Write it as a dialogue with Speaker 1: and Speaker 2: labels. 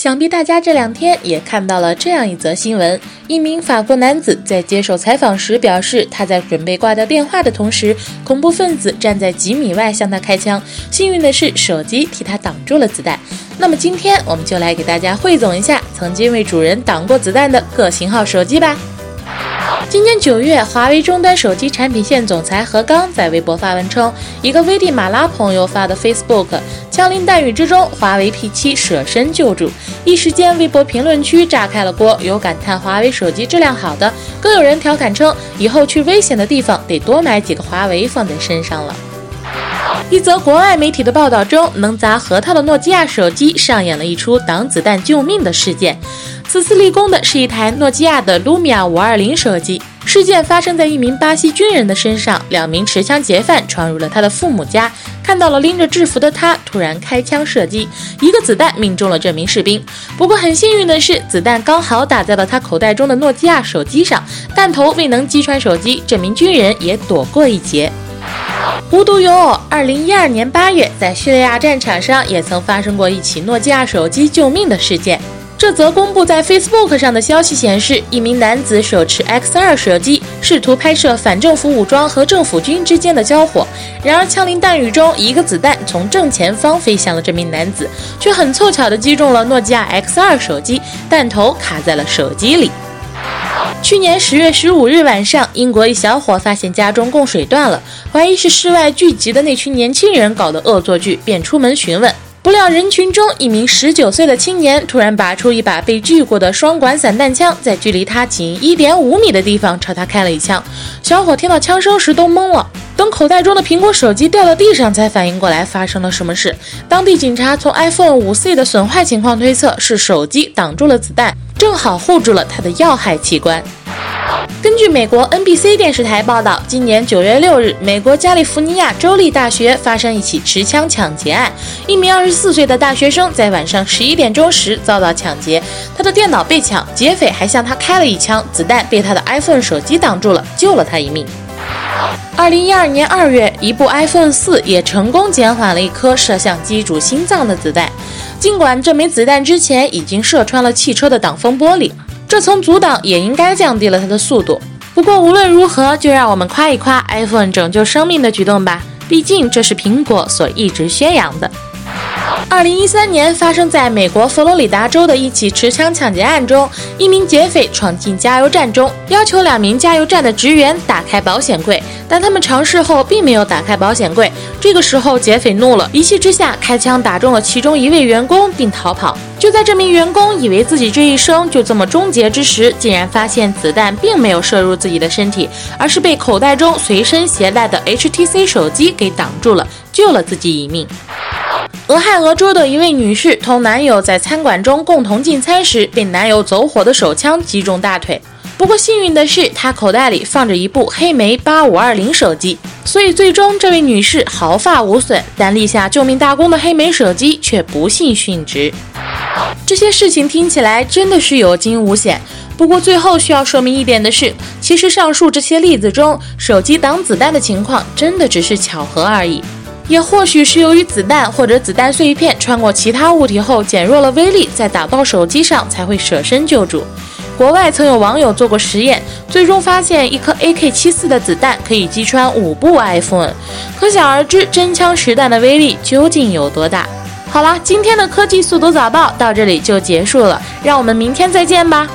Speaker 1: 想必大家这两天也看到了这样一则新闻：一名法国男子在接受采访时表示，他在准备挂掉电话的同时，恐怖分子站在几米外向他开枪。幸运的是，手机替他挡住了子弹。那么今天我们就来给大家汇总一下曾经为主人挡过子弹的各型号手机吧。今年九月，华为终端手机产品线总裁何刚在微博发文称，一个危地马拉朋友发的 Facebook，枪林弹雨之中，华为 P7 舍身救助，一时间微博评论区炸开了锅，有感叹华为手机质量好的，更有人调侃称，以后去危险的地方得多买几个华为放在身上了。一则国外媒体的报道中，能砸核桃的诺基亚手机上演了一出挡子弹救命的事件。此次立功的是一台诺基亚的 Lumia 五二零手机。事件发生在一名巴西军人的身上，两名持枪劫犯闯入了他的父母家，看到了拎着制服的他，突然开枪射击，一个子弹命中了这名士兵。不过很幸运的是，子弹刚好打在了他口袋中的诺基亚手机上，弹头未能击穿手机，这名军人也躲过一劫。无独有偶，二零一二年八月，在叙利亚战场上也曾发生过一起诺基亚手机救命的事件。这则公布在 Facebook 上的消息显示，一名男子手持 X2 手机，试图拍摄反政府武装和政府军之间的交火。然而枪林弹雨中，一个子弹从正前方飞向了这名男子，却很凑巧地击中了诺基亚 X2 手机，弹头卡在了手机里。去年十月十五日晚上，英国一小伙发现家中供水断了，怀疑是室外聚集的那群年轻人搞的恶作剧，便出门询问。不料人群中一名十九岁的青年突然拔出一把被锯过的双管散弹枪，在距离他仅一点五米的地方朝他开了一枪。小伙听到枪声时都懵了，等口袋中的苹果手机掉到地上，才反应过来发生了什么事。当地警察从 iPhone 五 C 的损坏情况推测，是手机挡住了子弹，正好护住了他的要害器官。根据美国 NBC 电视台报道，今年九月六日，美国加利福尼亚州立大学发生一起持枪抢劫案。一名二十四岁的大学生在晚上十一点钟时遭到抢劫，他的电脑被抢，劫匪还向他开了一枪，子弹被他的 iPhone 手机挡住了，救了他一命。二零一二年二月，一部 iPhone 四也成功减缓了一颗射向机主心脏的子弹，尽管这枚子弹之前已经射穿了汽车的挡风玻璃。这层阻挡也应该降低了它的速度。不过无论如何，就让我们夸一夸 iPhone 拯救生命的举动吧，毕竟这是苹果所一直宣扬的。二零一三年发生在美国佛罗里达州的一起持枪抢劫案中，一名劫匪闯进加油站中，要求两名加油站的职员打开保险柜，但他们尝试后并没有打开保险柜。这个时候，劫匪怒了，一气之下开枪打中了其中一位员工，并逃跑。就在这名员工以为自己这一生就这么终结之时，竟然发现子弹并没有射入自己的身体，而是被口袋中随身携带的 HTC 手机给挡住了，救了自己一命。俄亥俄州的一位女士同男友在餐馆中共同进餐时，被男友走火的手枪击中大腿。不过幸运的是，她口袋里放着一部黑莓八五二零手机，所以最终这位女士毫发无损。但立下救命大功的黑莓手机却不幸殉职。这些事情听起来真的是有惊无险。不过最后需要说明一点的是，其实上述这些例子中，手机挡子弹的情况真的只是巧合而已。也或许是由于子弹或者子弹碎片穿过其他物体后减弱了威力，在打到手机上才会舍身救助。国外曾有网友做过实验，最终发现一颗 AK-74 的子弹可以击穿五部 iPhone，可想而知真枪实弹的威力究竟有多大。好了，今天的科技速读早报到这里就结束了，让我们明天再见吧。